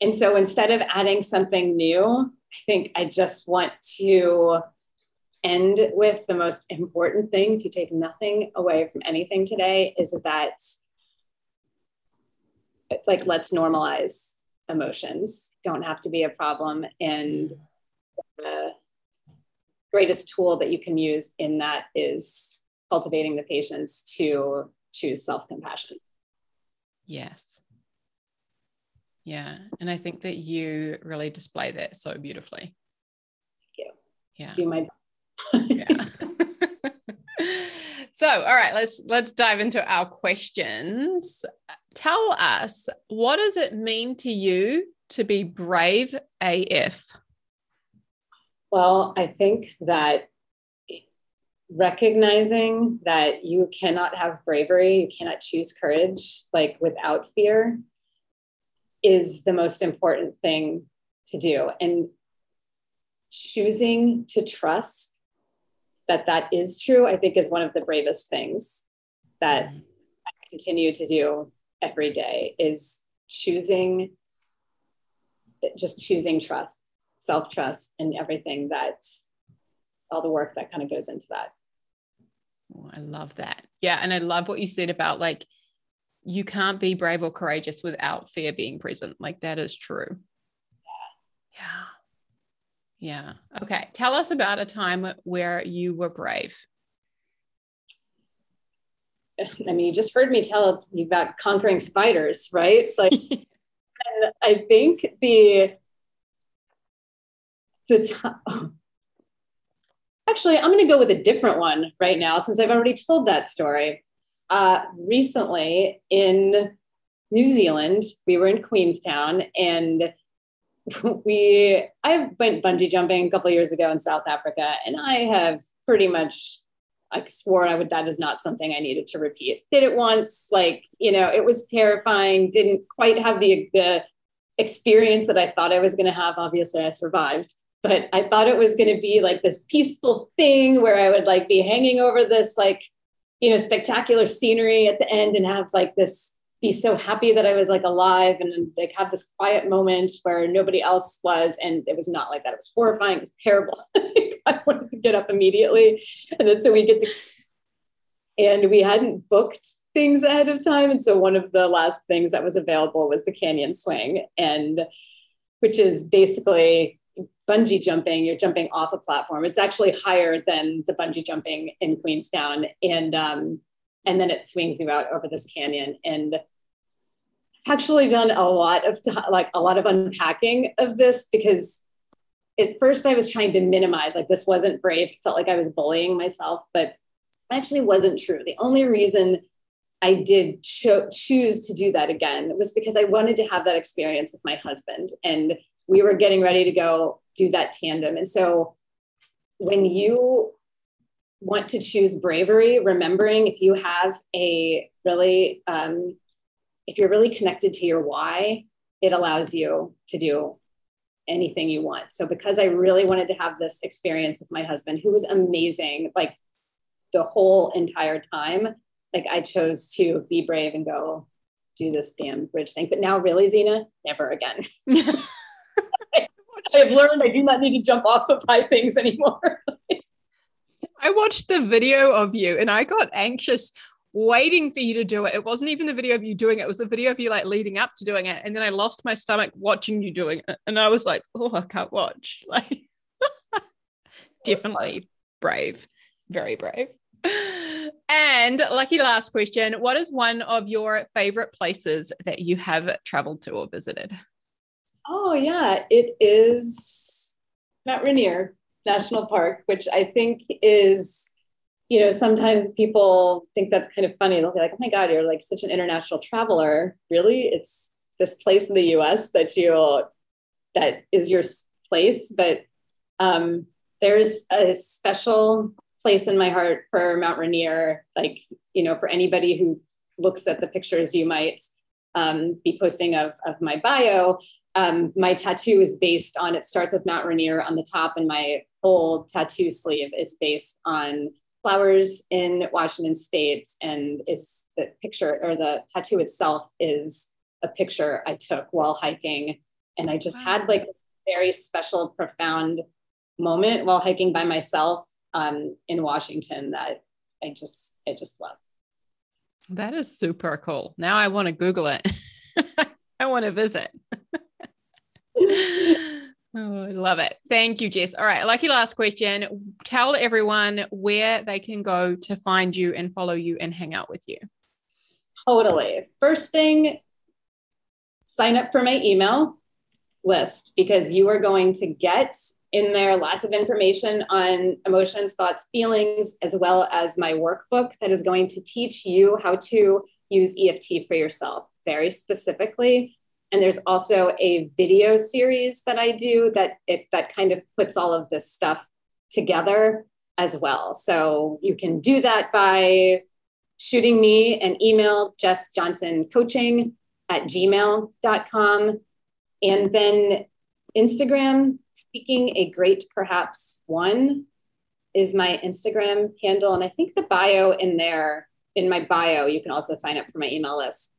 And so instead of adding something new, I think I just want to end with the most important thing, if you take nothing away from anything today, is that like let's normalize emotions. Don't have to be a problem. And the greatest tool that you can use in that is cultivating the patience to choose self-compassion. Yes. Yeah. And I think that you really display that so beautifully. Thank you. Yeah. Do my. so, all right, let's let's dive into our questions. Tell us, what does it mean to you to be brave AF? Well, I think that recognizing that you cannot have bravery, you cannot choose courage like without fear is the most important thing to do. And choosing to trust that that is true, I think is one of the bravest things that mm-hmm. I continue to do every day is choosing just choosing trust, self trust, and everything that all the work that kind of goes into that. Oh, I love that. Yeah. And I love what you said about like, you can't be brave or courageous without fear being present. Like, that is true. Yeah. Yeah. Yeah. Okay. Tell us about a time where you were brave. I mean, you just heard me tell you about conquering spiders, right? Like, I think the the time. Actually, I'm going to go with a different one right now since I've already told that story. Uh, recently in New Zealand, we were in Queenstown and we I went bungee jumping a couple years ago in South Africa, and I have pretty much I swore I would that is not something I needed to repeat. Did it once, like, you know, it was terrifying, didn't quite have the the experience that I thought I was going to have. Obviously, I survived, but I thought it was going to be like this peaceful thing where I would like be hanging over this like, you know, spectacular scenery at the end and have like this be so happy that I was like alive and like have this quiet moment where nobody else was. And it was not like that. It was horrifying, terrible. I wanted to get up immediately. And then so we get the and we hadn't booked things ahead of time. And so one of the last things that was available was the canyon swing, and which is basically bungee jumping. You're jumping off a platform. It's actually higher than the bungee jumping in Queenstown, and um, and then it swings you out over this canyon. And actually done a lot of like a lot of unpacking of this because at first I was trying to minimize like this wasn't brave. It felt like I was bullying myself, but actually wasn't true. The only reason I did cho- choose to do that again was because I wanted to have that experience with my husband and we were getting ready to go do that tandem. And so when you want to choose bravery, remembering if you have a really, um, if you're really connected to your why, it allows you to do anything you want. So because I really wanted to have this experience with my husband, who was amazing, like the whole entire time, like I chose to be brave and go do this damn bridge thing. But now, really, Zena, never again. I've learned I do not need to jump off of high things anymore. I watched the video of you and I got anxious waiting for you to do it. It wasn't even the video of you doing it, it was the video of you like leading up to doing it. And then I lost my stomach watching you doing it. And I was like, oh, I can't watch. Like, definitely brave, very brave. And lucky last question What is one of your favorite places that you have traveled to or visited? Oh, yeah, it is Mount Rainier National Park, which I think is, you know, sometimes people think that's kind of funny. They'll be like, oh my God, you're like such an international traveler. Really? It's this place in the US that you, that is your place. But um, there's a special place in my heart for Mount Rainier. Like, you know, for anybody who looks at the pictures you might um, be posting of, of my bio, um, my tattoo is based on, it starts with Mount Rainier on the top, and my whole tattoo sleeve is based on flowers in Washington State. And is the picture or the tattoo itself is a picture I took while hiking. And I just wow. had like a very special, profound moment while hiking by myself um, in Washington that I just, I just love. That is super cool. Now I want to Google it. I want to visit. Oh, I love it. Thank you, Jess. All right, lucky last question. Tell everyone where they can go to find you and follow you and hang out with you. Totally. First thing, sign up for my email list because you are going to get in there lots of information on emotions, thoughts, feelings, as well as my workbook that is going to teach you how to use EFT for yourself very specifically. And there's also a video series that I do that it that kind of puts all of this stuff together as well. So you can do that by shooting me an email, Jess Johnson Coaching at gmail.com. And then Instagram, seeking a great perhaps one is my Instagram handle. And I think the bio in there, in my bio, you can also sign up for my email list.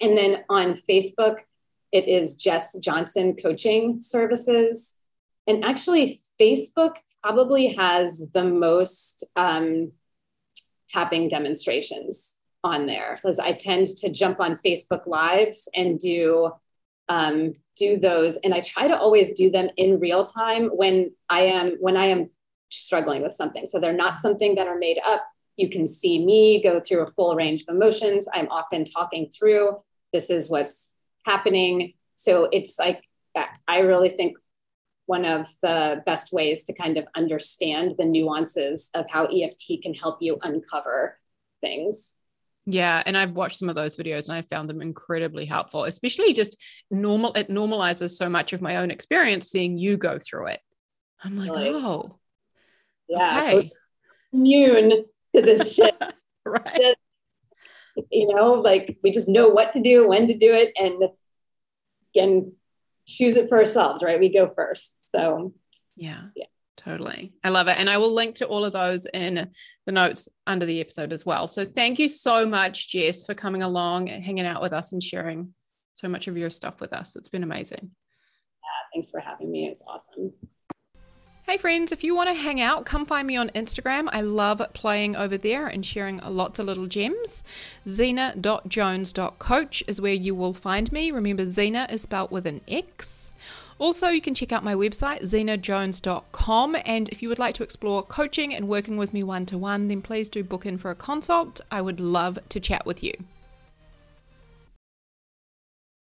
And then on Facebook, it is Jess Johnson Coaching Services. And actually, Facebook probably has the most um, tapping demonstrations on there because I tend to jump on Facebook Lives and do um, do those, and I try to always do them in real time when I am when I am struggling with something. So they're not something that are made up. You can see me go through a full range of emotions. I'm often talking through this is what's happening. So it's like I really think one of the best ways to kind of understand the nuances of how EFT can help you uncover things. Yeah, and I've watched some of those videos and I found them incredibly helpful, especially just normal it normalizes so much of my own experience seeing you go through it. I'm like, really? oh. Yeah. Okay. Immune to this shit. right. Just, you know, like we just know what to do, when to do it, and and choose it for ourselves, right? We go first. So, yeah. Yeah. Totally. I love it. And I will link to all of those in the notes under the episode as well. So thank you so much, Jess, for coming along and hanging out with us and sharing so much of your stuff with us. It's been amazing. Yeah, thanks for having me. It's awesome. Hey friends, if you want to hang out, come find me on Instagram. I love playing over there and sharing lots of little gems. Xena.jones.coach is where you will find me. Remember, Xena is spelled with an X. Also, you can check out my website, xenajones.com. And if you would like to explore coaching and working with me one to one, then please do book in for a consult. I would love to chat with you.